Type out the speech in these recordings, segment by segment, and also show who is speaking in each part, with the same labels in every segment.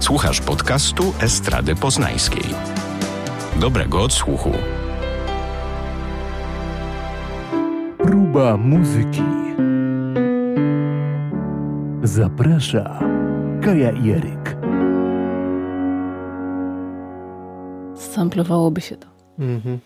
Speaker 1: Słuchasz podcastu Estrady Poznańskiej. Dobrego odsłuchu.
Speaker 2: Próba muzyki. Zaprasza Kaja Jeryk.
Speaker 3: Samplowałoby się to.
Speaker 4: Mhm.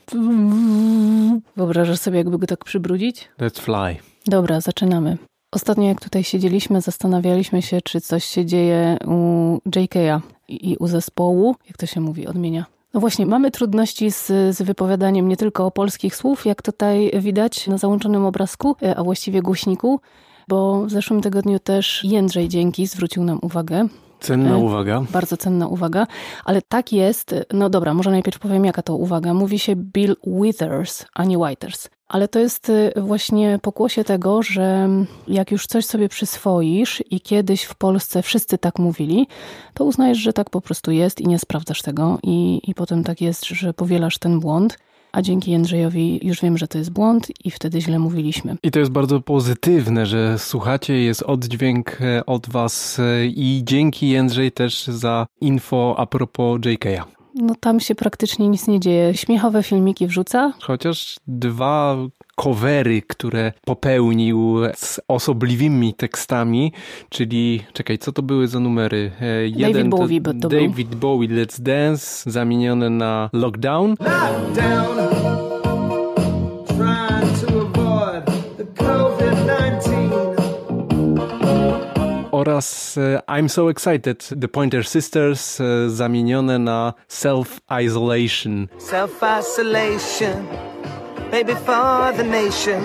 Speaker 3: Wyobrażasz sobie, jakby go tak przybrudzić?
Speaker 4: Let's fly.
Speaker 3: Dobra, zaczynamy. Ostatnio jak tutaj siedzieliśmy, zastanawialiśmy się, czy coś się dzieje u JK'a i u zespołu. Jak to się mówi, odmienia? No właśnie, mamy trudności z, z wypowiadaniem nie tylko polskich słów, jak tutaj widać na załączonym obrazku, e, a właściwie głośniku, bo w zeszłym tygodniu też Jędrzej Dzięki zwrócił nam uwagę.
Speaker 4: Cenna
Speaker 3: E,
Speaker 4: uwaga.
Speaker 3: Bardzo cenna uwaga, ale tak jest, no dobra, może najpierw powiem jaka to uwaga. Mówi się Bill Withers, a nie Whiters. Ale to jest y, właśnie pokłosie tego, że jak już coś sobie przyswoisz i kiedyś w Polsce wszyscy tak mówili, to uznajesz, że tak po prostu jest i nie sprawdzasz tego i, i potem tak jest, że powielasz ten błąd. A dzięki Jędrzejowi już wiem, że to jest błąd i wtedy źle mówiliśmy.
Speaker 4: I to jest bardzo pozytywne, że słuchacie, jest oddźwięk e, od was e, i dzięki Jędrzej też za info a propos JK'a.
Speaker 3: No tam się praktycznie nic nie dzieje. Śmiechowe filmiki wrzuca,
Speaker 4: Chociaż dwa covery, które popełnił z osobliwymi tekstami, czyli, czekaj, co to były za numery? E,
Speaker 3: David
Speaker 4: to
Speaker 3: Bowie to był.
Speaker 4: David Bowie Let's Dance, zamienione na Lockdown.
Speaker 5: down,
Speaker 4: oraz e, I'm So Excited, The Pointer Sisters, e, zamienione na Self Isolation.
Speaker 5: Self isolation, maybe for the nation.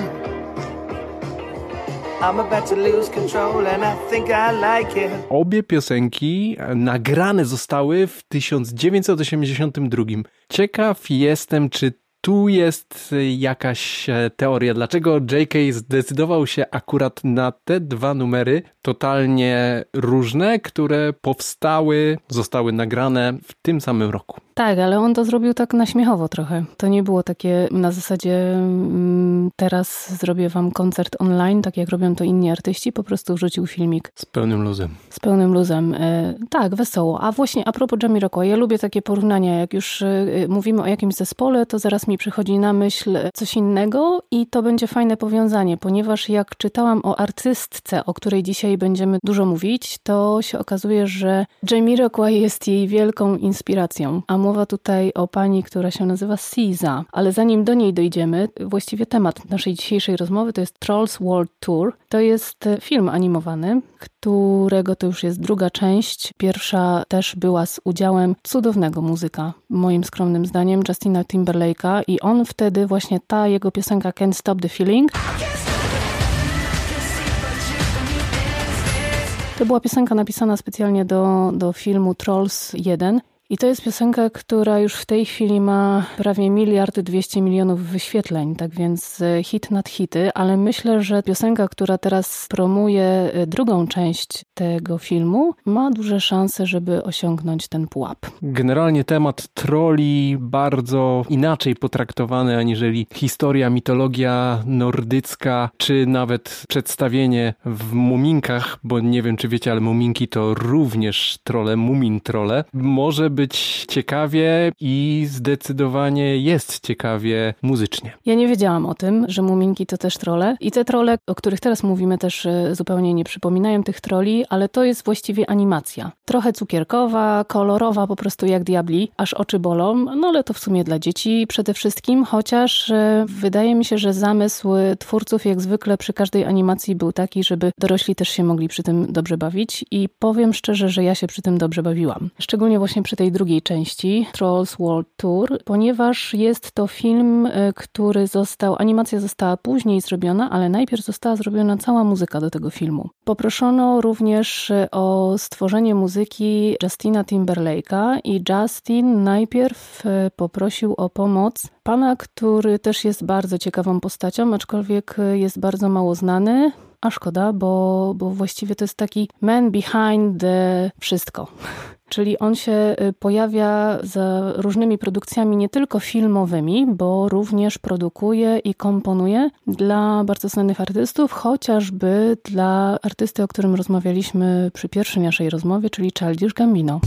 Speaker 5: I'm about to lose control and I think I like it.
Speaker 4: Obie piosenki e, nagrane zostały w 1982. Ciekaw jestem, czy tu jest e, jakaś e, teoria, dlaczego JK zdecydował się akurat na te dwa numery totalnie różne, które powstały, zostały nagrane w tym samym roku.
Speaker 3: Tak, ale on to zrobił tak na śmiechowo trochę. To nie było takie na zasadzie mm, teraz zrobię wam koncert online, tak jak robią to inni artyści, po prostu wrzucił filmik
Speaker 4: Z pełnym luzem.
Speaker 3: z pełnym luzem. E, tak, wesoło. A właśnie a propos Jamiroquai, ja lubię takie porównania. Jak już e, mówimy o jakimś zespole, to zaraz mi przychodzi na myśl coś innego i to będzie fajne powiązanie, ponieważ jak czytałam o artystce, o której dzisiaj będziemy dużo mówić, to się okazuje, że Jamiroquai jest jej wielką inspiracją. A mowa tutaj o pani, która się nazywa Siza. Ale zanim do niej dojdziemy, właściwie temat naszej dzisiejszej rozmowy to jest Trolls World Tour. To jest film animowany, którego to już jest druga część. Pierwsza też była z udziałem cudownego muzyka, moim skromnym zdaniem, Justina Timberlake'a i on wtedy właśnie ta jego piosenka Can't Stop the Feeling To była piosenka napisana specjalnie do, do filmu Trolls 1. I to jest piosenka, która już w tej chwili ma prawie miliard dwieście milionów wyświetleń, tak więc e, hit nad hity, ale myślę, że piosenka, która teraz promuje e, drugą część tego filmu, ma duże szanse, żeby osiągnąć ten pułap.
Speaker 4: Generalnie temat troli bardzo inaczej potraktowany aniżeli historia, mitologia nordycka, czy nawet przedstawienie w muminkach, bo nie wiem czy wiecie, ale muminki to również trole, mumin trole. Może być ciekawie i zdecydowanie jest ciekawie muzycznie.
Speaker 3: Ja nie wiedziałam o tym, że muminki to też trole. I te trole, o których teraz mówimy, też e, zupełnie nie przypominają tych troli, ale to jest właściwie animacja. Trochę cukierkowa, kolorowa, po prostu jak diabli, aż oczy bolą, no ale to w sumie dla dzieci przede wszystkim, chociaż e, wydaje mi się, że zamysł twórców jak zwykle przy każdej animacji był taki, żeby dorośli też się mogli przy tym dobrze bawić i powiem szczerze, że ja się przy tym dobrze bawiłam. Szczególnie właśnie przy tej drugiej części, Trolls World Tour, ponieważ jest to film, e, który został, animacja została później zrobiona, ale najpierw została zrobiona cała muzyka do tego filmu. Poproszono również e, o stworzenie muzyki Justina Timberlake'a i Justin najpierw e, poprosił o pomoc pana, który też jest bardzo ciekawą postacią, aczkolwiek jest bardzo mało znany. A szkoda, bo, bo właściwie to jest taki man behind the wszystko. czyli on się y, pojawia za różnymi produkcjami nie tylko filmowymi, bo również produkuje i komponuje dla bardzo znanych artystów, chociażby dla artysty, o którym rozmawialiśmy przy pierwszej naszej rozmowie, czyli Childish Gambino.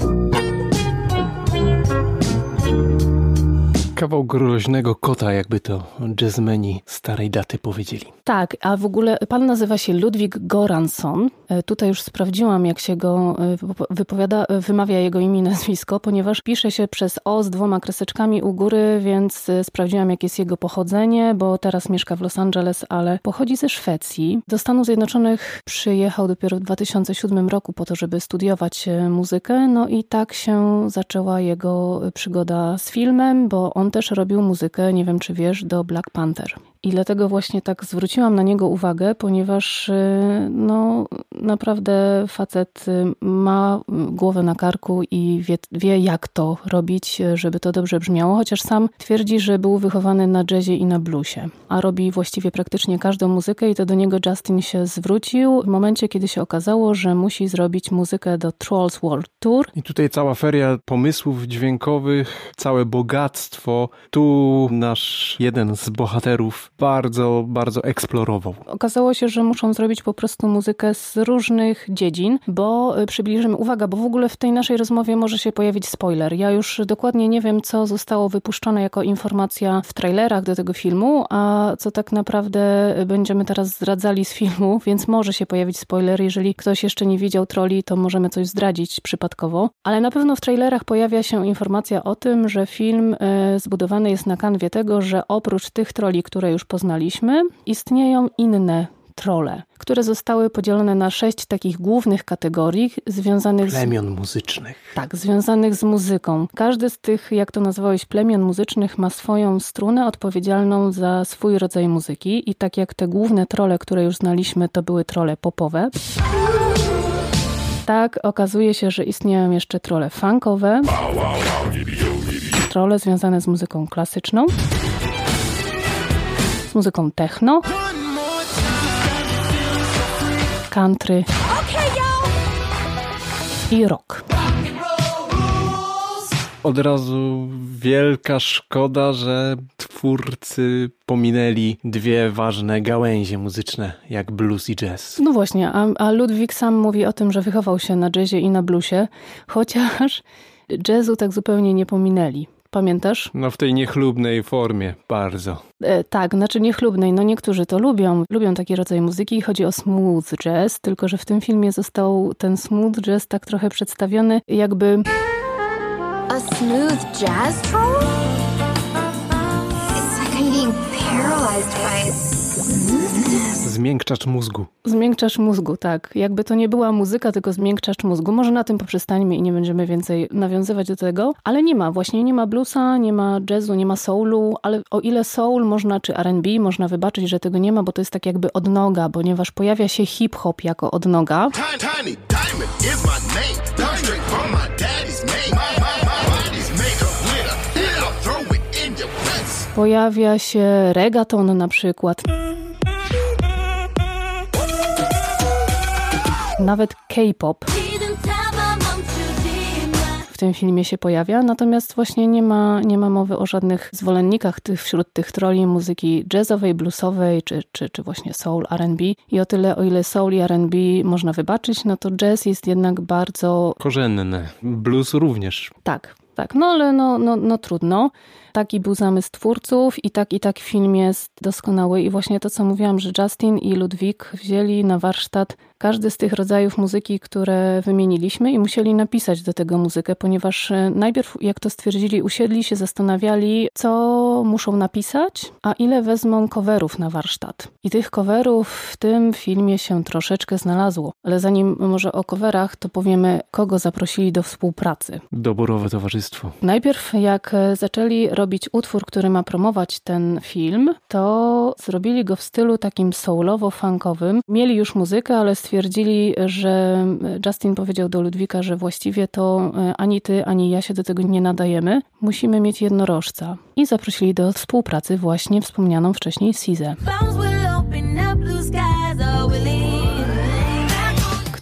Speaker 4: Kawał groźnego kota, jakby to jazzmeni starej daty powiedzieli.
Speaker 3: Tak, a w ogóle pan nazywa się Ludwik Goransson. E, Tutaj już sprawdziłam, jak się go e, wypo- wypowiada, e, wymawia jego imię i nazwisko, ponieważ pisze się przez O z dwoma kreseczkami u góry, więc sprawdziłam, jakie jest jego pochodzenie, bo teraz mieszka w Los Angeles, ale pochodzi ze Szwecji. Do Stanów Zjednoczonych przyjechał dopiero w 2007 roku po to, żeby studiować muzykę, no i tak się zaczęła jego przygoda z filmem, bo on też robił muzykę, nie wiem czy wiesz, do Black Panther. I dlatego właśnie tak zwróciłam na niego uwagę, ponieważ y, no, naprawdę facet y, ma głowę na karku i wie, wie, jak to robić, y, żeby to dobrze brzmiało, chociaż sam twierdzi, że był wychowany na jazzie i na bluesie, a robi właściwie praktycznie każdą muzykę i to do niego Justin się zwrócił w momencie, kiedy się okazało, że musi zrobić muzykę do Trolls World Tour.
Speaker 4: I tutaj cała feria pomysłów dźwiękowych, całe bogactwo. Tu nasz jeden z bohaterów bardzo, bardzo eksplorował.
Speaker 3: Okazało się, że muszą zrobić po prostu muzykę z różnych dziedzin, bo y, przybliżymy, uwaga, bo w ogóle w tej naszej rozmowie może się pojawić spoiler. Ja już dokładnie nie wiem, co zostało wypuszczone jako informacja w trailerach do tego filmu, a co tak naprawdę będziemy teraz zdradzali z filmu, więc może się pojawić spoiler. Jeżeli ktoś jeszcze nie widział troli, to możemy coś zdradzić przypadkowo. Ale na pewno w trailerach pojawia się informacja o tym, że film y, zbudowany jest na kanwie tego, że oprócz tych troli, które już poznaliśmy, istnieją inne trole, które zostały podzielone na sześć takich głównych kategorii związanych z
Speaker 4: Plemion muzycznych.
Speaker 3: tak, związanych z muzyką. Każdy z tych, jak to nazwałeś, plemion muzycznych ma swoją strunę odpowiedzialną za swój rodzaj muzyki i tak jak te główne trole, które już znaliśmy, to były trole popowe. Tak, okazuje się, że istnieją jeszcze trole funkowe, trole związane z muzyką klasyczną, z muzyką techno, country i rock.
Speaker 4: Od razu wielka szkoda, że twórcy pominęli dwie ważne gałęzie muzyczne, jak blues i jazz.
Speaker 3: No właśnie, a, a Ludwik sam mówi o tym, że wychował się na jazzie i na bluesie, chociaż jazzu tak zupełnie nie pominęli. Pamiętasz?
Speaker 4: No w tej niechlubnej formie, bardzo.
Speaker 3: E, tak, znaczy niechlubnej. No niektórzy to lubią, lubią taki rodzaj muzyki. Chodzi o smooth jazz, tylko że w tym filmie został ten smooth jazz tak trochę przedstawiony jakby
Speaker 6: A smooth jazz troll? It's like I'm being paralyzed by.
Speaker 4: Zmiękczacz mózgu.
Speaker 3: zmiękczacz mózgu, tak. Jakby to nie była muzyka, tylko zmiękczacz mózgu. Może na tym poprzestańmy i nie będziemy więcej nawiązywać do tego, ale nie ma, właśnie nie ma bluesa, nie ma jazzu, nie ma soulu, ale o ile soul można, czy R&B, można wybaczyć, że tego nie ma, bo to jest tak jakby odnoga, ponieważ pojawia się hip-hop jako odnoga.
Speaker 7: Tiny, tiny diamond is my name.
Speaker 3: Nawet K-pop w tym filmie się pojawia, natomiast właśnie nie ma, nie ma mowy o żadnych zwolennikach tych, wśród tych troli muzyki jazzowej, bluesowej, czy, czy, czy właśnie soul, R&B. I o tyle, o ile soul i R&B można wybaczyć, no to jazz jest jednak bardzo
Speaker 4: Korzenne. Blues również.
Speaker 3: tak, tak, no ale no, no, no trudno. Taki był zamysł twórców i tak i tak film jest doskonały. I właśnie to, co mówiłam, że Justin i Ludwik wzięli na warsztat każdy z tych rodzajów muzyki, które wymieniliśmy i musieli napisać do tego muzykę, ponieważ e, najpierw, jak to stwierdzili, usiedli się, zastanawiali, co muszą napisać, a ile wezmą coverów na warsztat. I tych coverów w tym filmie się troszeczkę znalazło. Ale zanim może o coverach, to powiemy, kogo zaprosili do współpracy.
Speaker 4: Doborowe towarzystwo.
Speaker 3: Najpierw, jak e, zaczęli robić utwór, który ma promować ten film, to zrobili go w stylu takim soulowo-funkowym. Mieli już muzykę, ale stwierdzili, że Justin powiedział do Ludwika, że właściwie to e, ani ty, ani ja się do tego nie nadajemy. Musimy mieć jednorożca. I zaprosili do współpracy właśnie wspomnianą wcześniej Sizę.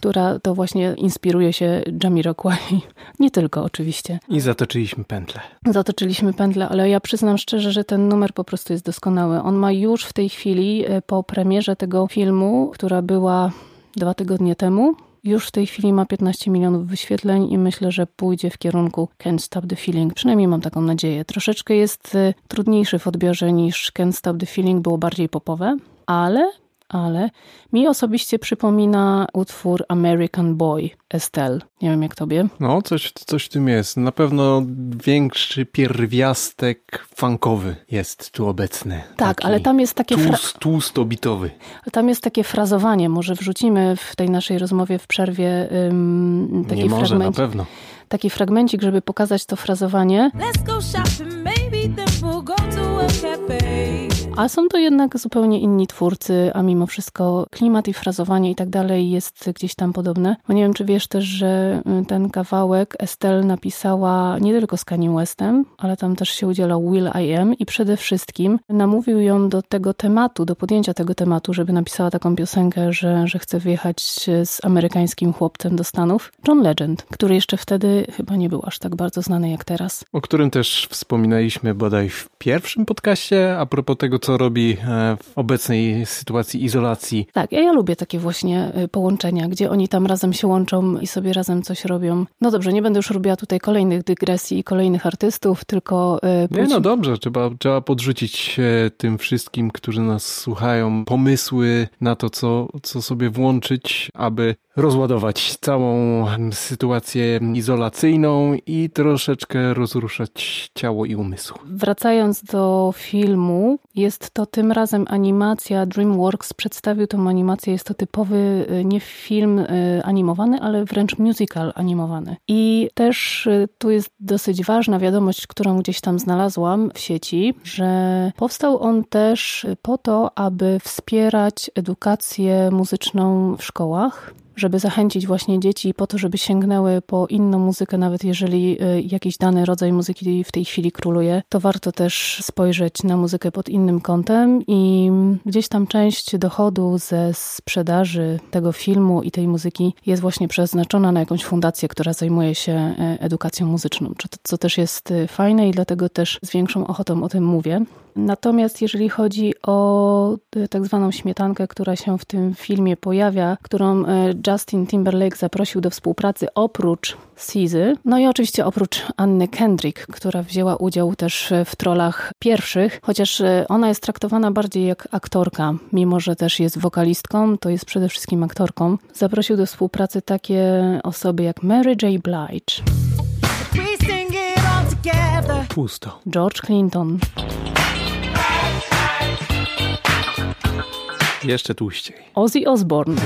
Speaker 3: która to właśnie inspiruje się Jamiroquai. Nie tylko oczywiście.
Speaker 4: I zatoczyliśmy pętlę.
Speaker 3: Zatoczyliśmy pętlę, ale ja przyznam szczerze, że ten numer po prostu jest doskonały. On ma już w tej chwili, e, po premierze tego filmu, która była dwa tygodnie temu, już w tej chwili ma 15 milionów wyświetleń i myślę, że pójdzie w kierunku Can't Stop the Feeling. Przynajmniej mam taką nadzieję. Troszeczkę jest e, trudniejszy w odbiorze niż Can't Stop the Feeling, było bardziej popowe, ale ale mi osobiście przypomina utwór American Boy Estelle. Nie wiem jak tobie.
Speaker 4: No, coś, coś w tym jest. Na pewno większy pierwiastek funkowy jest tu obecny.
Speaker 3: Tak,
Speaker 4: Taki
Speaker 3: ale tam jest takie
Speaker 4: Tłust, tłustobitowy.
Speaker 3: tam jest takie frazowanie. Może wrzucimy w tej naszej rozmowie w przerwie ym, taki
Speaker 4: Nie może, na
Speaker 3: fragmencik,
Speaker 4: pewno.
Speaker 3: taki fragmencik, żeby pokazać to frazowanie.
Speaker 8: Let's go shopping, A
Speaker 3: są to jednak zupełnie inni twórcy, a mimo wszystko klimat i frazowanie i tak dalej jest gdzieś tam podobne. Bo nie wiem, czy wiesz też, że y, ten kawałek Estelle napisała nie tylko z Kanye Westem, ale tam też się udzielał Will I Am i przede wszystkim namówił ją do tego tematu, do podjęcia tego tematu, żeby napisała taką piosenkę, że, że chce wyjechać z amerykańskim chłopcem do Stanów. John Legend, który jeszcze wtedy chyba nie był aż tak bardzo znany jak teraz.
Speaker 4: O którym też wspominaliśmy bodaj w pierwszym podcaście, a propos tego, co robi e, w obecnej sytuacji izolacji.
Speaker 3: Tak, ja, ja lubię takie właśnie y, połączenia, gdzie oni tam razem się łączą i sobie razem coś robią. No dobrze, nie będę już robiła tutaj kolejnych dygresji i kolejnych artystów, tylko y,
Speaker 4: Nie, no dobrze, trzeba, trzeba podrzucić e, tym wszystkim, którzy nas słuchają, pomysły na to, co, co sobie włączyć, aby rozładować całą sytuację izolacyjną i troszeczkę rozruszać ciało i umysł.
Speaker 3: Wracając do filmu, jest to tym razem animacja. DreamWorks przedstawił tą animację. Jest to typowy y, nie film y, animowany, ale wręcz musical animowany. I też y, tu jest dosyć ważna wiadomość, którą gdzieś tam znalazłam w sieci, że powstał on też po to, aby wspierać edukację muzyczną w szkołach żeby zachęcić właśnie dzieci po to, żeby sięgnęły po inną muzykę, nawet jeżeli y, jakiś dany rodzaj muzyki w tej chwili króluje, to warto też spojrzeć na muzykę pod innym kątem i gdzieś tam część dochodu ze sprzedaży tego filmu i tej muzyki jest właśnie przeznaczona na jakąś fundację, która zajmuje się e, edukacją muzyczną, co- też jest y, fajne i dlatego też z większą ochotą o tym mówię. Natomiast jeżeli chodzi o tak zwaną śmietankę, która się w tym filmie pojawia, którą e, Justin Timberlake zaprosił do współpracy oprócz Sizy, no i oczywiście oprócz Anny Kendrick, która wzięła udział też w trolach pierwszych, chociaż e, ona jest traktowana bardziej jak aktorka, mimo że też jest wokalistką, to jest przede wszystkim aktorką. Zaprosił do współpracy takie osoby jak Mary J. Blige.
Speaker 4: Pusto.
Speaker 3: George Clinton,
Speaker 4: Jeszcze tłuściej.
Speaker 3: Ozzy Osbourne,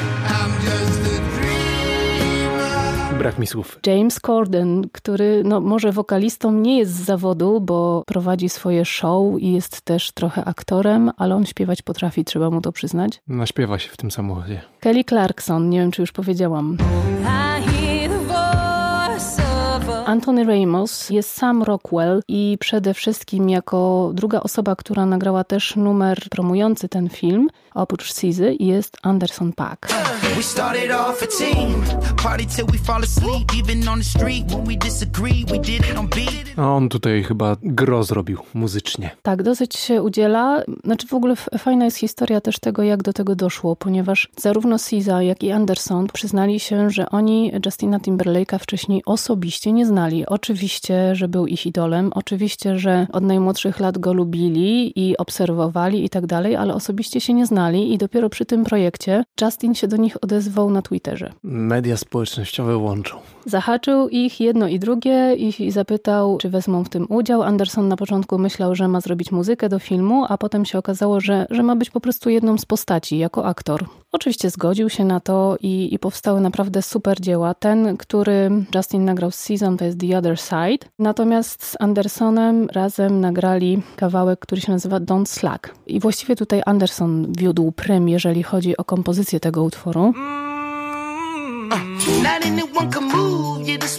Speaker 4: Brak mi słów.
Speaker 3: James Corden, który no, może wokalistą nie jest z zawodu, bo prowadzi swoje show i jest też trochę aktorem, ale on śpiewać potrafi, trzeba mu to przyznać.
Speaker 4: Naśpiewa się w tym samochodzie.
Speaker 3: Kelly Clarkson, nie wiem czy już powiedziałam.
Speaker 8: I
Speaker 3: Anthony Ramos jest sam Rockwell i przede wszystkim jako druga osoba, która nagrała też numer promujący ten film, oprócz Sizy, jest Anderson Paak.
Speaker 5: We started off a team. Party till we fall asleep. Even on the street when we disagree, we did it on beat.
Speaker 4: A on tutaj chyba gro zrobił muzycznie.
Speaker 3: Tak, dosyć się udziela. Znaczy w ogóle fajna jest historia też tego, jak do tego doszło, ponieważ zarówno Siza, jak i Anderson przyznali się, że oni Justina Timberlake'a wcześniej osobiście nie znali. Oczywiście, że był ich idolem, oczywiście, że od najmłodszych lat go lubili i obserwowali i tak dalej, ale osobiście się nie znali i dopiero przy tym projekcie Justin się do nich odezwał na Twitterze.
Speaker 4: Media społecznościowe łączą.
Speaker 3: Zahaczył ich jedno i drugie i, i zapytał, czy wezmą w tym udział. Anderson na początku myślał, że ma zrobić muzykę do filmu, a potem się okazało, że, że ma być po prostu jedną z postaci jako aktor. Oczywiście zgodził się na to i, i powstały naprawdę super dzieła. Ten, który Justin nagrał z Season, to jest The Other Side. Natomiast z Andersonem razem nagrali kawałek, który się nazywa Don't Slack. I właściwie tutaj Anderson wiódł prym, jeżeli chodzi o kompozycję tego utworu.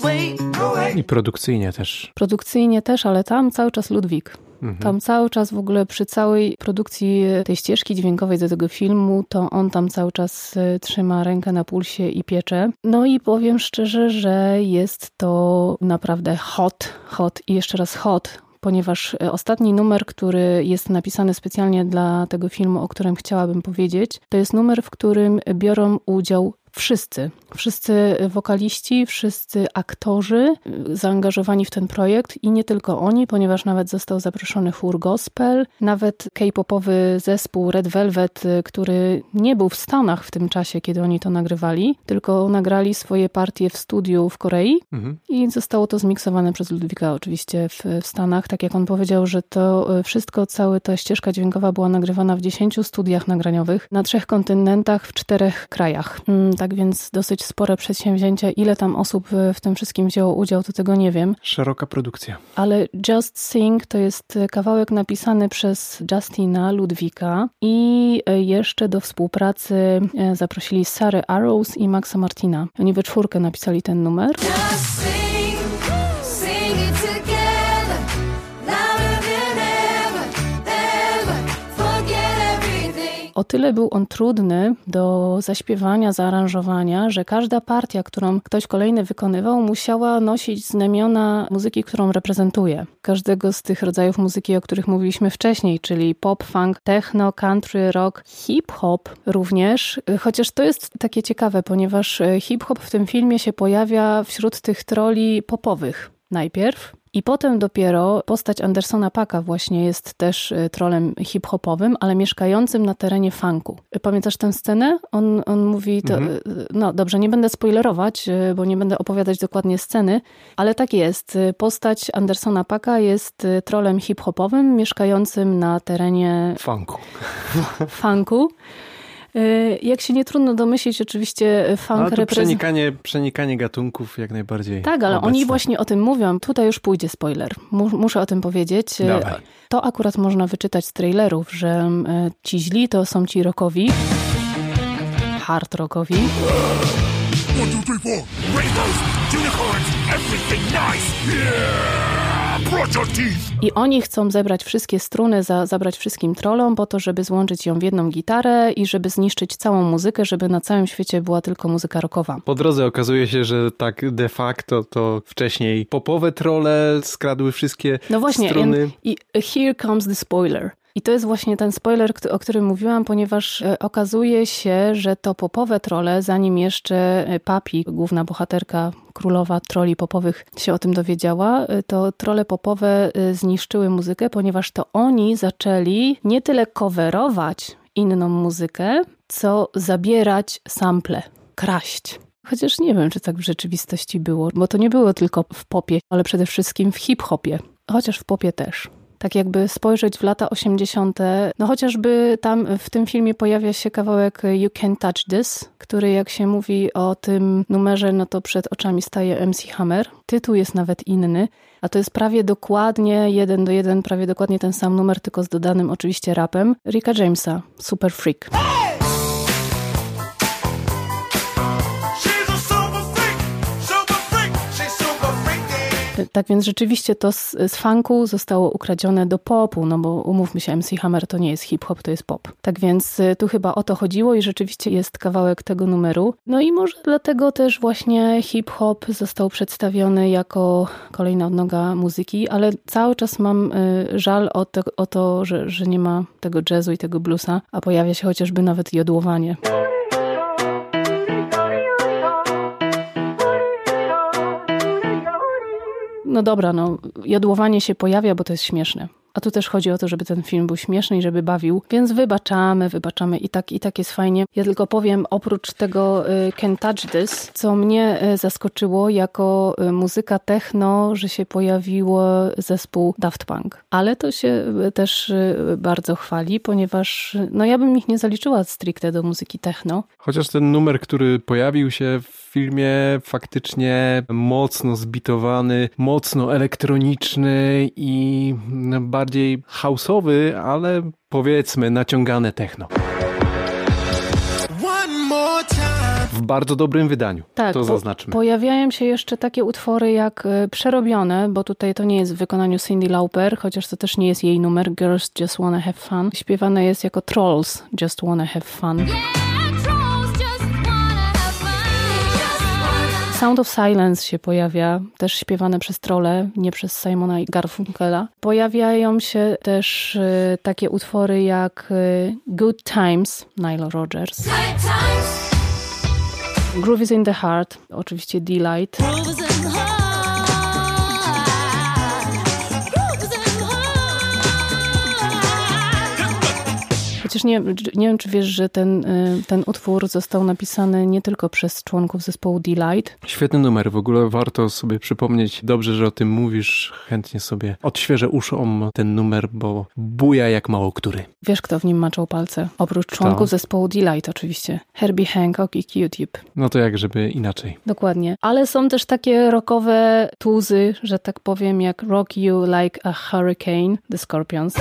Speaker 5: Way. No.
Speaker 4: I produkcyjnie też.
Speaker 3: Produkcyjnie też, ale tam cały czas Ludwik. Tam cały czas w ogóle przy całej produkcji tej ścieżki dźwiękowej do tego filmu, to on tam cały czas y, trzyma rękę na pulsie i piecze. No i powiem szczerze, że jest to naprawdę hot, hot i jeszcze raz hot, ponieważ y, ostatni numer, który jest napisany specjalnie dla tego filmu, o którym chciałabym powiedzieć, to jest numer, w którym biorą udział wszyscy. Wszyscy wokaliści, wszyscy aktorzy zaangażowani w ten projekt i nie tylko oni, ponieważ nawet został zaproszony chór gospel, nawet K-popowy zespół Red Velvet, który nie był w Stanach w tym czasie, kiedy oni to nagrywali, tylko nagrali swoje partie w studiu w Korei
Speaker 4: Mhm.
Speaker 3: i zostało to zmiksowane przez Ludwika oczywiście w, w Stanach. Tak jak on powiedział, że to y, wszystko, cała ta ścieżka dźwiękowa była nagrywana w 10 studiach nagraniowych na trzech kontynentach w czterech krajach. Mm, Tak więc dosyć spore przedsięwzięcie. Ile tam osób w tym wszystkim wzięło udział, to tego nie wiem.
Speaker 4: Szeroka produkcja.
Speaker 3: Ale Just Sing to jest kawałek napisany przez Justina Ludwika i y, jeszcze do współpracy y, zaprosili Sarę Arrows i Maxa Martina. Oni we czwórkę napisali ten numer.
Speaker 8: Just
Speaker 3: O tyle był on trudny do zaśpiewania, zaaranżowania, że każda partia, którą ktoś kolejny wykonywał, musiała nosić znamiona muzyki, którą reprezentuje. Każdego z tych rodzajów muzyki, o których mówiliśmy wcześniej, czyli pop, funk, techno, country, rock, hip-hop również. Chociaż to jest takie ciekawe, ponieważ hip-hop w tym filmie się pojawia wśród tych troli popowych najpierw. I potem dopiero postać Andersona Paka właśnie jest też y, trolem hip-hopowym, ale mieszkającym na terenie funku. Pamiętasz tę scenę? On, on mówi, to,
Speaker 4: Mhm.
Speaker 3: y, no dobrze, nie będę spoilerować, y, bo nie będę opowiadać dokładnie sceny, ale tak jest. Y, Postać Andersona Paka jest y, trolem hip-hopowym, mieszkającym na terenie
Speaker 4: Funku.
Speaker 3: funku. Y, Jak się nie trudno domyślić, oczywiście funk
Speaker 4: Ale to
Speaker 3: reprezentuje...
Speaker 4: przenikanie, przenikanie gatunków jak najbardziej
Speaker 3: Tak, ale
Speaker 4: obecne.
Speaker 3: oni właśnie o tym mówią. Tutaj już pójdzie spoiler. Mu- Muszę o tym powiedzieć.
Speaker 4: Dawaj.
Speaker 3: To akurat można wyczytać z trailerów, że e, ci źli to są ci rockowi, hard rockowi,
Speaker 7: One, two, three, four. Rainbows, unicorns, everything nice. Yeah!
Speaker 3: I oni chcą zebrać wszystkie struny, za, zabrać wszystkim trollom po to, żeby złączyć ją w jedną gitarę i żeby zniszczyć całą muzykę, żeby na całym świecie była tylko muzyka rockowa.
Speaker 4: Po drodze okazuje się, że tak de facto to wcześniej popowe trole skradły wszystkie
Speaker 3: No właśnie,
Speaker 4: struny.
Speaker 3: i here comes the spoiler. I to jest właśnie ten spoiler, o którym mówiłam, ponieważ e, okazuje się, że to popowe trole, zanim jeszcze e, Papi, główna bohaterka, królowa troli popowych, się o tym dowiedziała, e, to trole popowe zniszczyły muzykę, ponieważ to oni zaczęli nie tyle coverować inną muzykę, co zabierać sample, kraść. Chociaż nie wiem, czy tak w rzeczywistości było, bo to nie było tylko w popie, ale przede wszystkim w hip-hopie, chociaż w popie też. Tak jakby spojrzeć w lata 80., no chociażby tam w tym filmie pojawia się kawałek You Can't Touch This, który jak się mówi o tym numerze, no to przed oczami staje MC Hammer. Tytuł jest nawet inny, a to jest prawie dokładnie jeden do jeden, prawie dokładnie ten sam numer, tylko z dodanym oczywiście rapem Ricka Jamesa, Super Freak.
Speaker 7: She's
Speaker 3: Tak więc rzeczywiście to z, z funku zostało ukradzione do popu, no bo umówmy się, MC Hammer to nie jest hip-hop, to jest pop. Tak więc y, tu chyba o to chodziło i rzeczywiście jest kawałek tego numeru. No i może dlatego też właśnie hip-hop został przedstawiony jako kolejna odnoga muzyki, ale cały czas mam y, żal o to, o to że, że nie ma tego jazzu i tego bluesa, a pojawia się chociażby nawet jodłowanie. No dobra, no jodłowanie się pojawia, bo to jest śmieszne. A tu też chodzi o to, żeby ten film był śmieszny i żeby bawił, więc wybaczamy, wybaczamy i tak, i tak jest fajnie. Ja tylko powiem, oprócz tego Can't Touch This, co mnie y, zaskoczyło jako y, muzyka techno, że się pojawiło zespół Daft Punk. Ale to się y, też bardzo chwali, ponieważ no ja bym ich nie zaliczyła stricte do muzyki techno.
Speaker 4: Chociaż ten numer, który pojawił się w filmie, faktycznie mocno zbitowany, mocno elektroniczny i bardziej houseowy, ale powiedzmy naciągane techno. W bardzo dobrym wydaniu.
Speaker 3: Tak,
Speaker 4: to
Speaker 3: po-
Speaker 4: zaznaczmy.
Speaker 3: Pojawiają się jeszcze takie utwory jak e, Przerobione, bo tutaj to nie jest w wykonaniu Cindy Lauper, chociaż to też nie jest jej numer Girls Just Wanna Have Fun. Śpiewane jest jako Trolls Just Wanna Have Fun. Sound of Silence się pojawia, też śpiewane przez trole, nie przez Simona i Garfunkela. Pojawiają się też e, takie utwory jak e, Good Times Nile Rodgers. Groove is in the Heart, oczywiście Delight. Chociaż nie, nie wiem, czy wiesz, że ten, y, ten utwór został napisany nie tylko przez członków zespołu Delight.
Speaker 4: Świetny numer, w ogóle warto sobie przypomnieć. Dobrze, że o tym mówisz. Chętnie sobie odświeżę uszom ten numer, bo buja jak mało który.
Speaker 3: Wiesz, kto w nim maczał palce? Oprócz członków zespołu Delight oczywiście. Herbie Hancock i Q-Tip.
Speaker 4: No to jak żeby inaczej.
Speaker 3: Dokładnie. Ale są też takie rockowe tuzy, że tak powiem, jak Rock You Like a Hurricane, The Scorpions.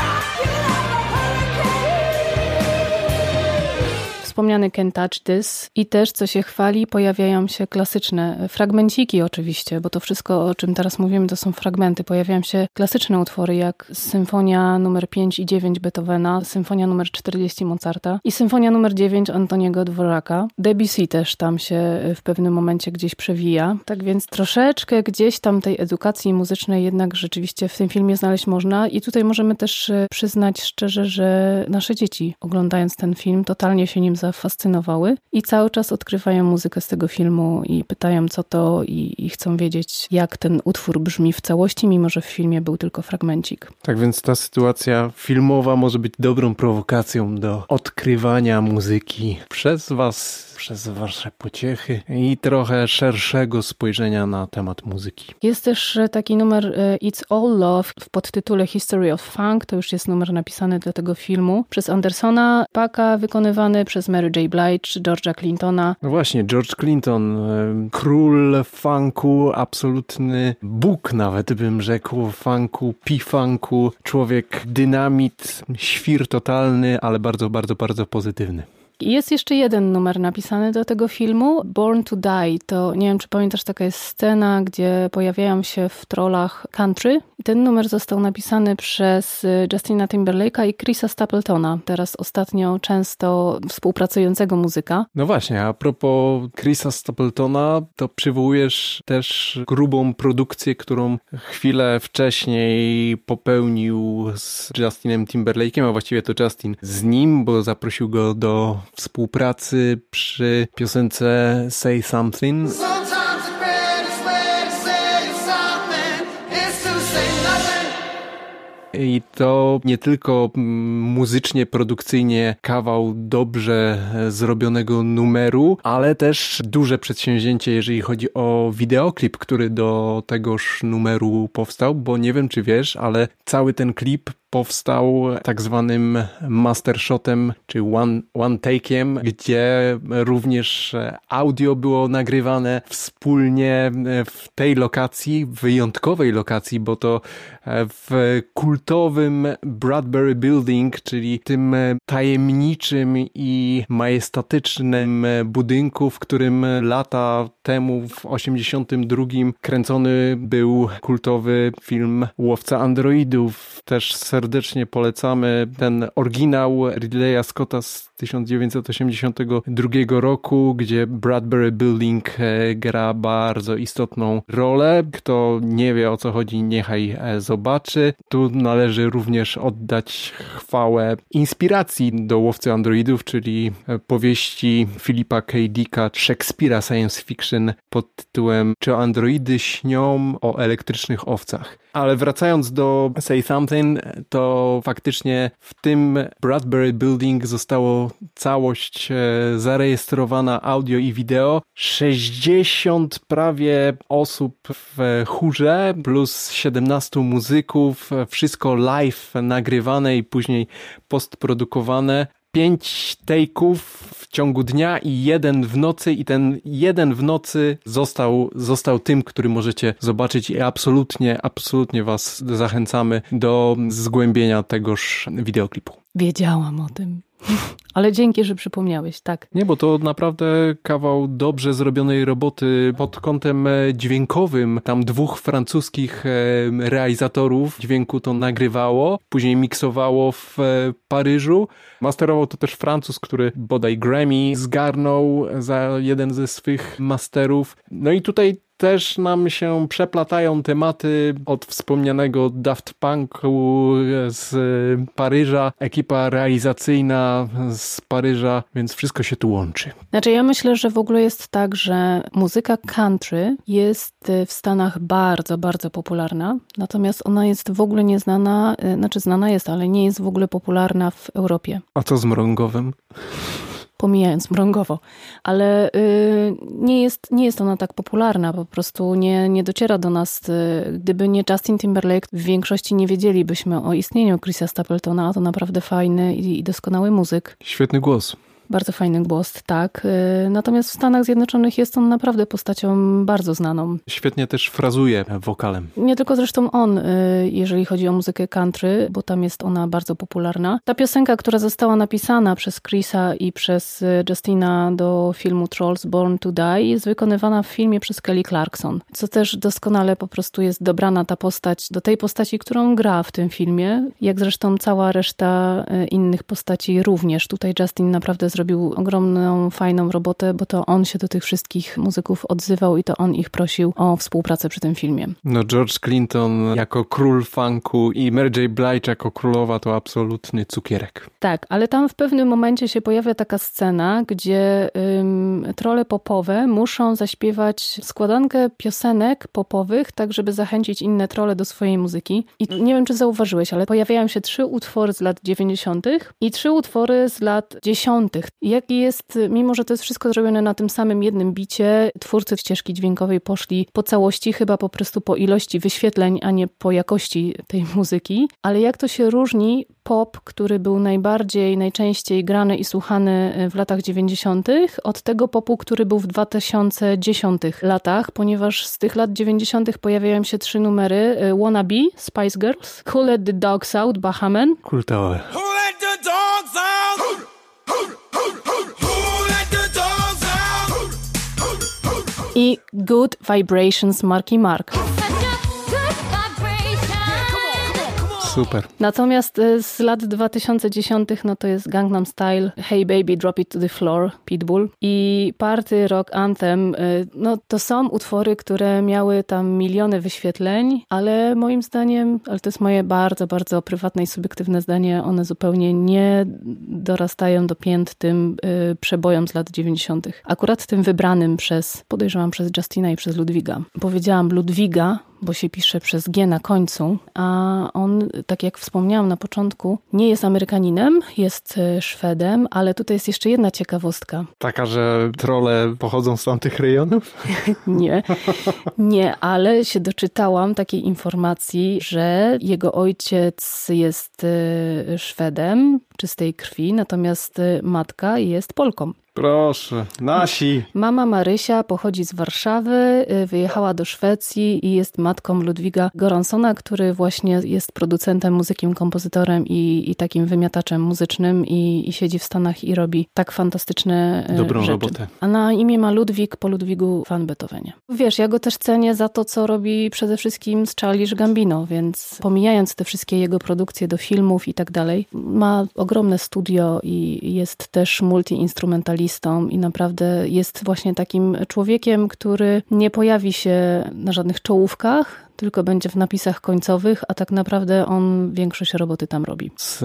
Speaker 3: Wspomniany Touch This i też, co się chwali, pojawiają się klasyczne fragmenciki oczywiście, bo to wszystko, o czym teraz mówimy, to są fragmenty. Pojawiają się klasyczne utwory, jak Symfonia numer 5 i 9 Beethovena, Symfonia numer 40 Mozarta i Symfonia numer 9 Antoniego Dworaka. Debussy też tam się w pewnym momencie gdzieś przewija. Tak więc troszeczkę gdzieś tam tej edukacji muzycznej jednak rzeczywiście w tym filmie znaleźć można i tutaj możemy też e, przyznać szczerze, że nasze dzieci oglądając ten film totalnie się nim zafascynowały i cały czas odkrywają muzykę z tego filmu i pytają co to i, i chcą wiedzieć jak ten utwór brzmi w całości, mimo że w filmie był tylko fragmencik.
Speaker 4: Tak więc ta sytuacja filmowa może być dobrą prowokacją do odkrywania muzyki przez Was, przez Wasze pociechy i trochę szerszego spojrzenia na temat muzyki.
Speaker 3: Jest też e, taki numer e, It's All Love w podtytule History of Funk. To już jest numer napisany dla tego filmu przez Andersona Paka, wykonywany przez Mary J. Blige, George'a Clintona.
Speaker 4: No właśnie, George Clinton, e, król funku, absolutny bóg nawet bym rzekł, funku, pi-funku, człowiek dynamit, świr totalny, ale bardzo, bardzo, bardzo pozytywny.
Speaker 3: I jest jeszcze jeden numer napisany do tego filmu, Born to Die. To nie wiem, czy pamiętasz, taka jest scena, gdzie pojawiają się w trollach country. Ten numer został napisany przez y, Justina Timberlake'a i Chrisa Stapletona, teraz ostatnio często współpracującego muzyka.
Speaker 4: No właśnie, a propos Chrisa Stapletona, to przywołujesz też grubą produkcję, którą chwilę wcześniej popełnił z Justinem Timberlake'em, a właściwie to Justin z nim, bo zaprosił go do współpracy przy piosence Say Something. I to nie tylko mm, muzycznie, produkcyjnie kawał dobrze e, zrobionego numeru, ale też duże przedsięwzięcie, jeżeli chodzi o wideoklip, który do tegoż numeru powstał, bo nie wiem czy wiesz, ale cały ten klip powstał tak zwanym mastershotem, czy one, one take'iem, gdzie również audio było nagrywane wspólnie w tej lokacji, wyjątkowej lokacji, bo to w kultowym Bradbury Building, czyli tym tajemniczym i majestatycznym budynku, w którym lata temu w 82 kręcony był kultowy film Łowca Androidów. Też serdecznie polecamy ten oryginał Ridleya Scotta z 1982 roku, gdzie Bradbury Building e, gra bardzo istotną rolę. Kto nie wie o co chodzi, niechaj e, zobaczy. Tu należy również oddać chwałę inspiracji do Łowcy Androidów, czyli e, powieści Philipa K. Dicka Szekspira science fiction pod tytułem Czy androidy śnią o elektrycznych owcach? Ale wracając do Say Something, to faktycznie w tym Bradbury Building zostało całość e, zarejestrowana audio i wideo. 60 prawie osób w chórze plus 17 muzyków, wszystko live nagrywane i później postprodukowane. Pięć take'ów w ciągu dnia i jeden w nocy i ten jeden w nocy został, został tym, który możecie zobaczyć i absolutnie, absolutnie was zachęcamy do zgłębienia tegoż wideoklipu.
Speaker 3: Wiedziałam o tym. Ale dzięki, że przypomniałeś, tak.
Speaker 4: Nie, bo to naprawdę kawał dobrze zrobionej roboty pod kątem e, dźwiękowym. Tam dwóch francuskich e, realizatorów dźwięku to nagrywało, później miksowało w e, Paryżu. Masterował to też Francuz, który bodaj Grammy zgarnął za jeden ze swych masterów. No i tutaj też nam się przeplatają tematy od wspomnianego Daft Punku z Paryża, ekipa realizacyjna z Paryża, więc wszystko się tu łączy.
Speaker 3: Znaczy ja myślę, że w ogóle jest tak, że muzyka country jest w Stanach bardzo, bardzo popularna, natomiast ona jest w ogóle nieznana, y, znaczy znana jest, ale nie jest w ogóle popularna w Europie.
Speaker 4: A co z mrągowym?
Speaker 3: Pomijając mrągowo, ale y, nie, jest, nie jest ona tak popularna, po prostu nie, nie dociera do nas. Y, gdyby nie Justin Timberlake, w większości nie wiedzielibyśmy o istnieniu Chrisa Stapletona, a to naprawdę fajny i, i doskonały muzyk.
Speaker 4: Świetny głos.
Speaker 3: Bardzo fajny głos, tak. Y, Natomiast w Stanach Zjednoczonych jest on naprawdę postacią bardzo znaną.
Speaker 4: Świetnie też frazuje wokalem.
Speaker 3: Nie tylko zresztą on, y, jeżeli chodzi o muzykę country, bo tam jest ona bardzo popularna. Ta piosenka, która została napisana przez Chrisa i przez y, Justina do filmu Trolls Born to Die, jest wykonywana w filmie przez Kelly Clarkson, co też doskonale po prostu jest dobrana ta postać do tej postaci, którą gra w tym filmie, jak zresztą cała reszta innych postaci również. Tutaj Justin naprawdę zrobił ogromną, fajną robotę, bo to on się do tych wszystkich muzyków odzywał i to on ich prosił o współpracę przy tym filmie.
Speaker 4: No George Clinton jako król funku i Mary J. Blige jako królowa to absolutny cukierek.
Speaker 3: Tak, ale tam w pewnym momencie się pojawia taka scena, gdzie ym, trole popowe muszą zaśpiewać składankę piosenek popowych, tak żeby zachęcić inne trole do swojej muzyki. I nie wiem, czy zauważyłeś, ale pojawiają się trzy utwory z lat 90. i trzy utwory z lat 10. Jaki jest, mimo że to jest wszystko zrobione na tym samym jednym bicie, twórcy ścieżki dźwiękowej poszli po całości, chyba po prostu po ilości wyświetleń, a nie po jakości tej muzyki. Ale jak to się różni pop, który był najbardziej, najczęściej grany i słuchany w latach 90., od tego popu, który był w 2010 latach, ponieważ z tych lat 90. pojawiają się trzy numery: Wannabe, Spice Girls, Who Let the Dogs Out, Bahaman
Speaker 4: Kultowe.
Speaker 5: Who let the dogs out?
Speaker 3: I Good Vibrations Marky Mark.
Speaker 4: Super.
Speaker 3: Natomiast y, z lat 2010 no to jest Gangnam Style, Hey Baby Drop It to the Floor, Pitbull i Party Rock Anthem. y, No to są utwory, które miały tam miliony wyświetleń, ale moim zdaniem, ale to jest moje bardzo, bardzo prywatne i subiektywne zdanie, one zupełnie nie dorastają do pięt tym y, przebojom z lat 90. Akurat tym wybranym przez, podejrzewam przez Justina i przez Ludwiga. Powiedziałam Ludwiga, bo się pisze przez G na końcu, a on, tak jak wspomniałam na początku, nie jest Amerykaninem, jest e, Szwedem, ale tutaj jest jeszcze jedna ciekawostka.
Speaker 4: Taka, że trole pochodzą z tamtych rejonów?
Speaker 3: Nie, nie, ale się doczytałam takiej informacji, że jego ojciec jest e, Szwedem czystej krwi, natomiast e, matka jest Polką.
Speaker 4: Proszę, nasi.
Speaker 3: Mama Marysia pochodzi z Warszawy, y, wyjechała do Szwecji i jest matką Ludwiga Goronsona, który właśnie jest producentem, muzykiem, kompozytorem i, i takim wymiataczem muzycznym i, i siedzi w Stanach i robi tak fantastyczne y,
Speaker 4: Dobrą
Speaker 3: rzeczy.
Speaker 4: robotę.
Speaker 3: A na imię ma Ludwik po Ludwigu van Beethovenie. Wiesz, ja go też cenię za to, co robi przede wszystkim z Charlie Gambino, więc pomijając te wszystkie jego produkcje do filmów i tak dalej, ma ogromne studio i jest też multiinstrumentalistą i naprawdę jest właśnie takim człowiekiem, który nie pojawi się na żadnych czołówkach, tylko będzie w napisach końcowych, a tak naprawdę on większość roboty tam robi.
Speaker 4: Z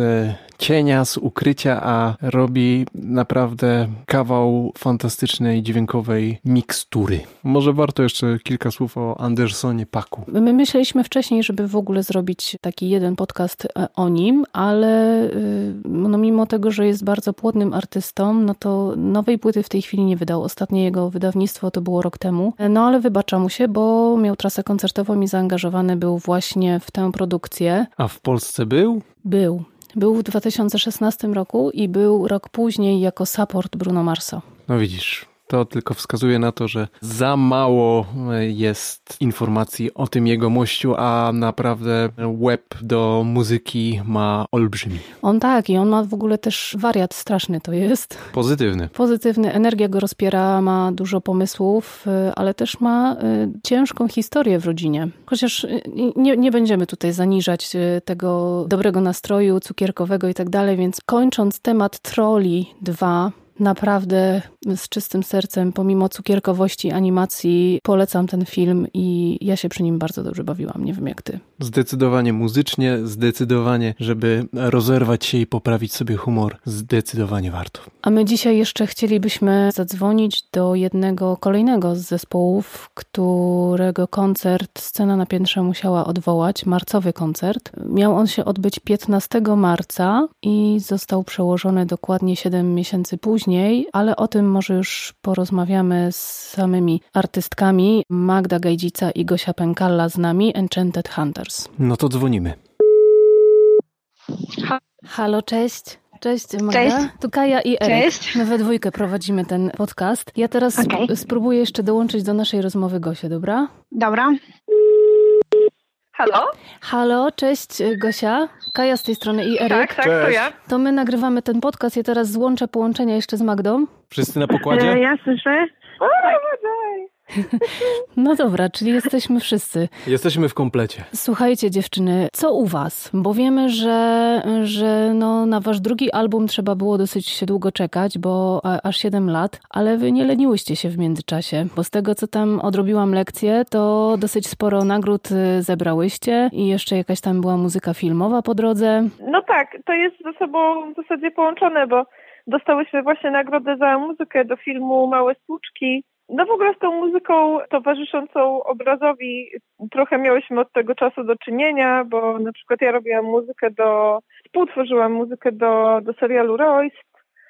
Speaker 4: cienia, z ukrycia, a robi naprawdę kawał fantastycznej dźwiękowej mikstury. Może warto jeszcze kilka słów o Andersonie Paku.
Speaker 3: My myśleliśmy wcześniej, żeby w ogóle zrobić taki jeden podcast e, o nim, ale y, no mimo tego, że jest bardzo płodnym artystą, no to nowej płyty w tej chwili nie wydał. Ostatnie jego wydawnictwo to było rok temu. No ale wybacza mu się, bo miał trasę koncertową i zaangażowany był właśnie w tę produkcję.
Speaker 4: A w Polsce był?
Speaker 3: Był. Był w 2016 roku i był rok później jako support Bruno Marsa.
Speaker 4: No widzisz, To tylko wskazuje na to, że za mało e, jest informacji o tym jegomościu, a naprawdę web do muzyki ma olbrzymi.
Speaker 3: On tak i on ma w ogóle też wariat straszny to jest.
Speaker 4: Pozytywny.
Speaker 3: Pozytywny, energia go rozpiera, ma dużo pomysłów, y, ale też ma y, ciężką historię w rodzinie. Chociaż nie, nie będziemy tutaj zaniżać tego dobrego nastroju, cukierkowego i tak dalej, więc kończąc temat Trolli 2, naprawdę z czystym sercem, pomimo cukierkowości animacji, polecam ten film i ja się przy nim bardzo dobrze bawiłam. Nie wiem jak ty.
Speaker 4: Zdecydowanie muzycznie, zdecydowanie, żeby rozerwać się i poprawić sobie humor, zdecydowanie warto.
Speaker 3: A my dzisiaj jeszcze chcielibyśmy zadzwonić do jednego kolejnego z zespołów, którego koncert Scena na Piętrze musiała odwołać, marcowy koncert. Miał on się odbyć 15 marca i został przełożony dokładnie 7 miesięcy później, ale o tym może już porozmawiamy z samymi artystkami. Magda Gajdzica i Gosia Pękalla z nami, Enchanted
Speaker 4: No to dzwonimy.
Speaker 3: Halo, cześć. Cześć Magda.
Speaker 9: Cześć.
Speaker 3: Tu Kaja i Eryk.
Speaker 9: Cześć.
Speaker 3: My we dwójkę prowadzimy ten podcast. Ja teraz
Speaker 9: Okej.
Speaker 3: sp- spróbuję jeszcze dołączyć do naszej rozmowy Gosię, dobra?
Speaker 9: Dobra. Halo?
Speaker 3: Halo, cześć y, Gosia. Kaja z tej strony i Eryk.
Speaker 9: Tak, tak, to ja.
Speaker 3: To my nagrywamy ten podcast. Ja teraz złączę połączenia jeszcze z Magdą.
Speaker 4: Wszyscy na
Speaker 9: E,
Speaker 4: pokładzie?
Speaker 9: ja słyszę.
Speaker 3: No dobra, czyli jesteśmy wszyscy.
Speaker 4: Jesteśmy w komplecie.
Speaker 3: Słuchajcie dziewczyny, co u was? Bo wiemy, że, że no, na wasz drugi album trzeba było dosyć długo czekać, bo a, aż 7 lat, ale wy nie leniłyście się w międzyczasie, bo z tego co tam odrobiłam lekcję, to dosyć sporo nagród y, zebrałyście i jeszcze jakaś tam była muzyka filmowa po drodze.
Speaker 10: No tak, to jest ze sobą w zasadzie połączone, bo dostałyśmy właśnie nagrodę za muzykę do filmu Małe Stłuczki. No w ogóle z tą muzyką towarzyszącą obrazowi trochę miałyśmy od tego czasu do czynienia, bo na przykład ja robiłam muzykę do, współtworzyłam muzykę do, do serialu Royce.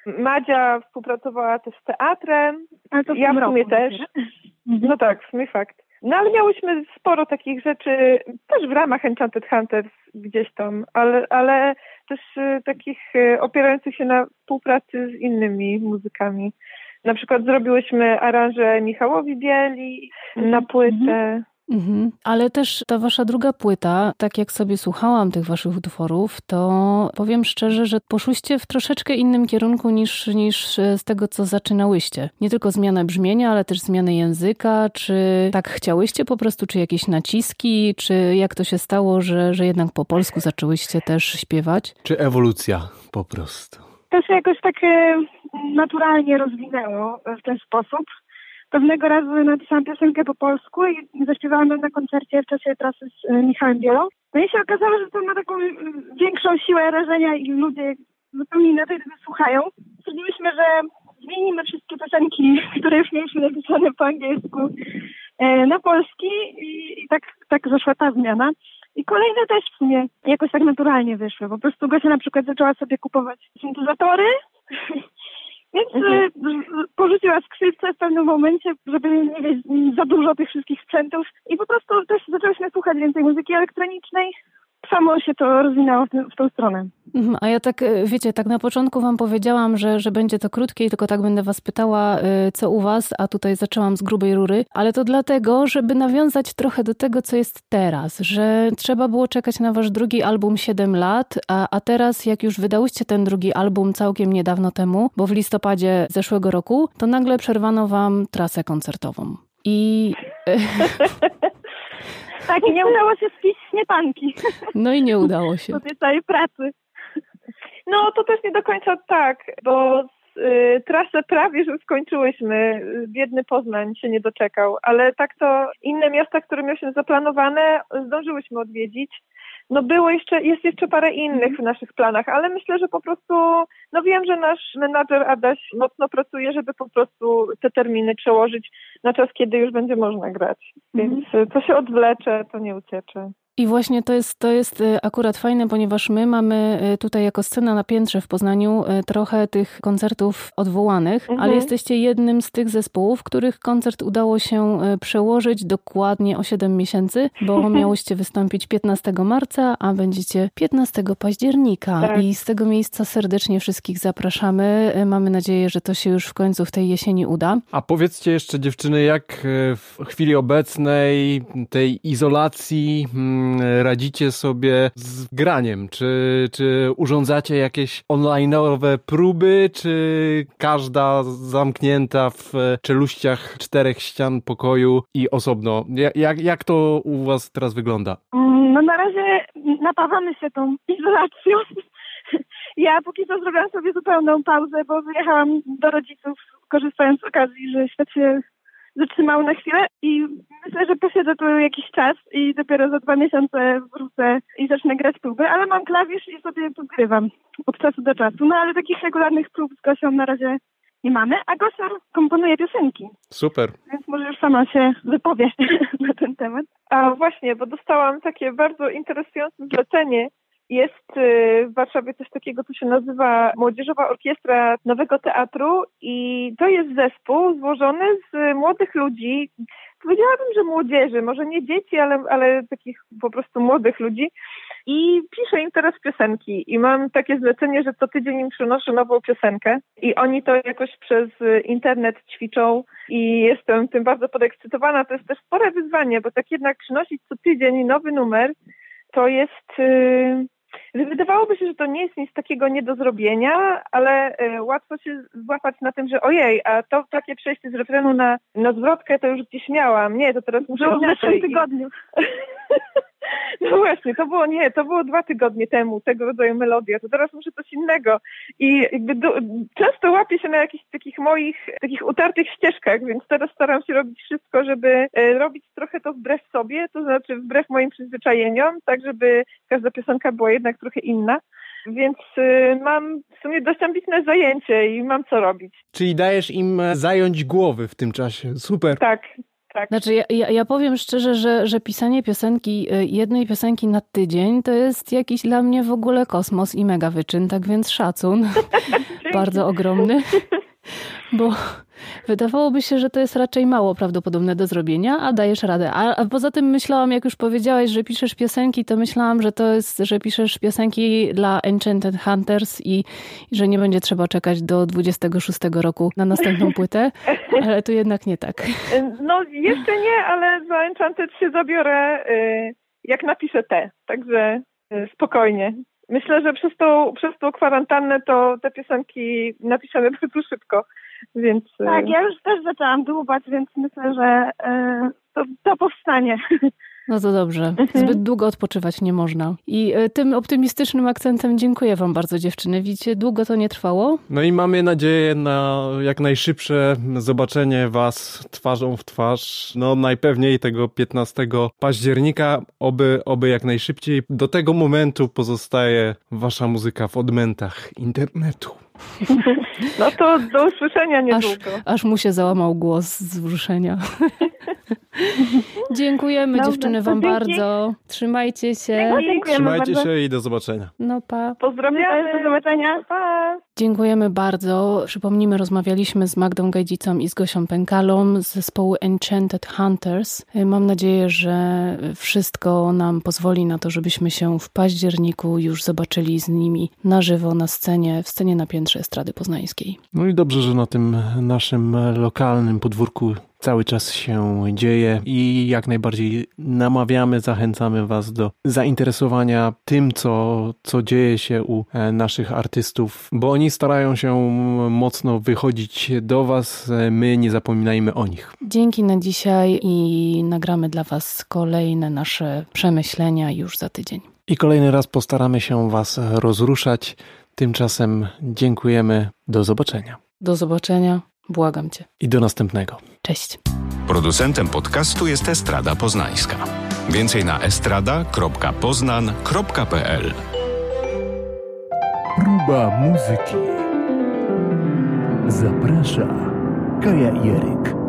Speaker 10: Madzia współpracowała też z teatrem.
Speaker 9: Ale to w
Speaker 10: Ja w sumie
Speaker 9: roku
Speaker 10: też.
Speaker 9: dopiero.
Speaker 10: No tak, w sumie fakt. No ale miałyśmy sporo takich rzeczy, też w ramach Enchanted Hunters gdzieś tam, ale, ale też y, takich y, opierających się na współpracy z innymi muzykami. Na przykład zrobiłyśmy aranże Michałowi Bieli na płytę.
Speaker 3: Mhm. Ale też ta wasza druga płyta, tak jak sobie słuchałam tych waszych utworów, to powiem szczerze, że poszłyście w troszeczkę innym kierunku niż, niż e, z tego, co zaczynałyście. Nie tylko zmianę brzmienia, ale też zmianę języka. Czy tak chciałyście po prostu, czy jakieś naciski, czy jak to się stało, że, że jednak po polsku zaczęłyście też śpiewać?
Speaker 4: Czy ewolucja po prostu?
Speaker 9: To się jakoś tak naturalnie rozwinęło w ten sposób. Pewnego razu napisałam piosenkę po polsku i zaśpiewałam ją na koncercie w czasie trasy z e, Michałem Bielą. No i się okazało, że to ma taką e, większą siłę rażenia i ludzie zupełnie inaczej tego słuchają. Stwierdziliśmy, że zmienimy wszystkie piosenki, które już mieliśmy napisane po angielsku e, na polski i tak, tak zaszła ta zmiana. I kolejne też w sumie jakoś tak naturalnie wyszły. Po prostu Gosia na przykład zaczęła sobie kupować syntezatory, więc e, z- porzuciła skrzypce w pewnym momencie, żeby nie mieć za dużo tych wszystkich sprzętów i po prostu też zaczęłyśmy słuchać więcej muzyki elektronicznej. Samo się to rozwinęło w, w tą stronę.
Speaker 3: Mhm, A ja tak, e, wiecie, tak na początku wam powiedziałam, że, że będzie to krótkie i tylko tak będę was pytała, e, co u was, a tutaj zaczęłam z grubej rury, ale to dlatego, żeby nawiązać trochę do tego, co jest teraz, że trzeba było czekać na wasz drugi album 7 lat, a, a teraz jak już wydałyście ten drugi album całkiem niedawno temu, bo w listopadzie zeszłego roku, to nagle przerwano wam trasę koncertową. I e,
Speaker 9: Tak, i nie udało się spić śmietanki
Speaker 3: no i nie udało się.
Speaker 9: po tej całej pracy.
Speaker 10: No to też nie do końca tak, bo y, trasę prawie że skończyłyśmy. Biedny Poznań się nie doczekał, ale tak to inne miasta, które miałyśmy zaplanowane, zdążyłyśmy odwiedzić. No było jeszcze, jest jeszcze parę innych w naszych planach, ale myślę, że po prostu, no wiem, że nasz menadżer Adaś mocno pracuje, żeby po prostu te terminy przełożyć na czas, kiedy już będzie można grać. Więc y, to się odwlecze, to nie uciecze.
Speaker 3: I właśnie to jest, to jest y, akurat fajne, ponieważ my mamy y, tutaj jako scena na piętrze w Poznaniu y, trochę tych koncertów odwołanych,
Speaker 10: Mhm.
Speaker 3: ale jesteście jednym z tych zespołów, których koncert udało się przełożyć dokładnie o 7 miesięcy, bo miałyście wystąpić 15 marca, a będziecie 15 października.
Speaker 10: Tak.
Speaker 3: I z tego miejsca serdecznie wszystkich zapraszamy. Mamy nadzieję, że to się już w końcu w tej jesieni uda.
Speaker 4: A powiedzcie jeszcze dziewczyny, jak w chwili obecnej tej izolacji mm, radzicie sobie z graniem? Czy, czy urządzacie jakieś online'owe próby, czy każda zamknięta w e, czeluściach czterech ścian pokoju i osobno? Ja- Jak, jak to u was teraz wygląda?
Speaker 9: Mm, No na razie napawamy się tą izolacją. Ja póki co zrobiłam sobie zupełną pauzę, bo wyjechałam do rodziców, korzystając z okazji, że świat się zatrzymał na chwilę i myślę, że posiedzę tu jakiś czas i dopiero za dwa miesiące wrócę i zacznę grać próby, ale mam klawisz i sobie podgrywam od czasu do czasu. No ale takich regularnych prób z Gosią na razie nie mamy, a Gosia komponuje piosenki,
Speaker 4: Super.
Speaker 9: więc może już sama się wypowie na ten temat.
Speaker 10: A właśnie, bo dostałam takie bardzo interesujące zlecenie. Jest y, w Warszawie coś takiego, co się nazywa Młodzieżowa Orkiestra Nowego Teatru i to jest zespół złożony z młodych ludzi, powiedziałabym, że młodzieży, może nie dzieci, ale, ale takich po prostu młodych ludzi. I piszę im teraz piosenki. I mam takie zlecenie, że co tydzień im przynoszę nową piosenkę. I oni to jakoś przez y, internet ćwiczą. I jestem tym bardzo podekscytowana. To jest też spore wyzwanie, bo tak jednak przynosić co tydzień nowy numer to jest... Yy... Wydawałoby się, że to nie jest nic takiego nie do zrobienia, ale y, łatwo się złapać na tym, że ojej, a to takie przejście z refrenu na, na zwrotkę to już gdzieś miałam. Nie, to teraz muszę
Speaker 9: Było w zeszłym tygodniu.
Speaker 10: No właśnie, to było nie, to było dwa tygodnie temu, tego rodzaju melodia, to teraz muszę coś innego. I jakby do, często łapię się na jakichś takich moich, takich utartych ścieżkach, więc teraz staram się robić wszystko, żeby e, robić trochę to wbrew sobie, to znaczy wbrew moim przyzwyczajeniom, tak żeby każda piosenka była jednak trochę inna. Więc y, mam w sumie dość ambitne zajęcie i mam co robić.
Speaker 4: Czyli dajesz im e, zająć głowy w tym czasie. Super.
Speaker 10: Tak, tak.
Speaker 3: Znaczy, ja, ja, ja powiem szczerze, że, że pisanie piosenki, y, jednej piosenki na tydzień, to jest jakiś dla mnie w ogóle kosmos i mega wyczyn, tak więc szacun. Bardzo ogromny. Bo wydawałoby się, że to jest raczej mało prawdopodobne do zrobienia, a dajesz radę. A, a poza tym myślałam, jak już powiedziałaś, że piszesz piosenki, to myślałam, że to jest, że piszesz piosenki dla Enchanted Hunters i, i że nie będzie trzeba czekać do 26 roku na następną płytę, ale to jednak nie tak.
Speaker 10: No jeszcze nie, ale za Enchanted się zabiorę, y, jak napiszę te, także y, spokojnie. Myślę, że przez tą, przez tą kwarantannę to te piosenki napiszemy bardzo szybko, więc... y,
Speaker 9: Tak, ja już też zaczęłam dłubać, więc myślę, że e, to, to powstanie.
Speaker 3: No to dobrze. Zbyt długo odpoczywać nie można. I y, tym optymistycznym akcentem dziękuję Wam bardzo, dziewczyny. Widzicie, długo to nie trwało.
Speaker 4: No i mamy nadzieję na jak najszybsze zobaczenie Was twarzą w twarz. No najpewniej tego 15 października, oby, oby jak najszybciej. Do tego momentu pozostaje Wasza muzyka w odmętach internetu.
Speaker 10: No to do usłyszenia
Speaker 3: Aż,
Speaker 10: niedługo.
Speaker 3: aż mu się załamał głos z wzruszenia. Dziękujemy
Speaker 9: Dobrze,
Speaker 3: dziewczyny Wam
Speaker 9: dzięki.
Speaker 3: bardzo. Trzymajcie się.
Speaker 9: Dziękujemy
Speaker 4: Trzymajcie
Speaker 9: bardzo.
Speaker 4: się i do zobaczenia.
Speaker 3: No pa.
Speaker 10: Pozdrawiamy.
Speaker 9: Do zobaczenia.
Speaker 10: Pa!
Speaker 3: Dziękujemy bardzo. Przypomnijmy, rozmawialiśmy z Magdą Gajdzicą i z Gosią Pękalą z zespołu Enchanted Hunters. Mam nadzieję, że wszystko nam pozwoli na to, żebyśmy się w październiku już zobaczyli z nimi na żywo na scenie, w scenie na piętrze Estrady Poznańskiej.
Speaker 4: No i dobrze, że na tym naszym lokalnym podwórku cały czas się dzieje i jak najbardziej namawiamy, zachęcamy Was do zainteresowania tym, co, co dzieje się u e, naszych artystów, bo oni starają się mocno wychodzić do Was, e, my nie zapominajmy o nich.
Speaker 3: Dzięki na dzisiaj i nagramy dla Was kolejne nasze przemyślenia już za tydzień.
Speaker 4: I kolejny raz postaramy się Was rozruszać. Tymczasem dziękujemy, do zobaczenia
Speaker 3: Do zobaczenia. Błagam Cię.
Speaker 4: i do następnego.
Speaker 3: Cześć.
Speaker 1: Producentem podcastu jest Estrada Poznańska. Więcej na estrada.poznan.pl
Speaker 2: Próba muzyki. Zaprasza Kaja Jeryk.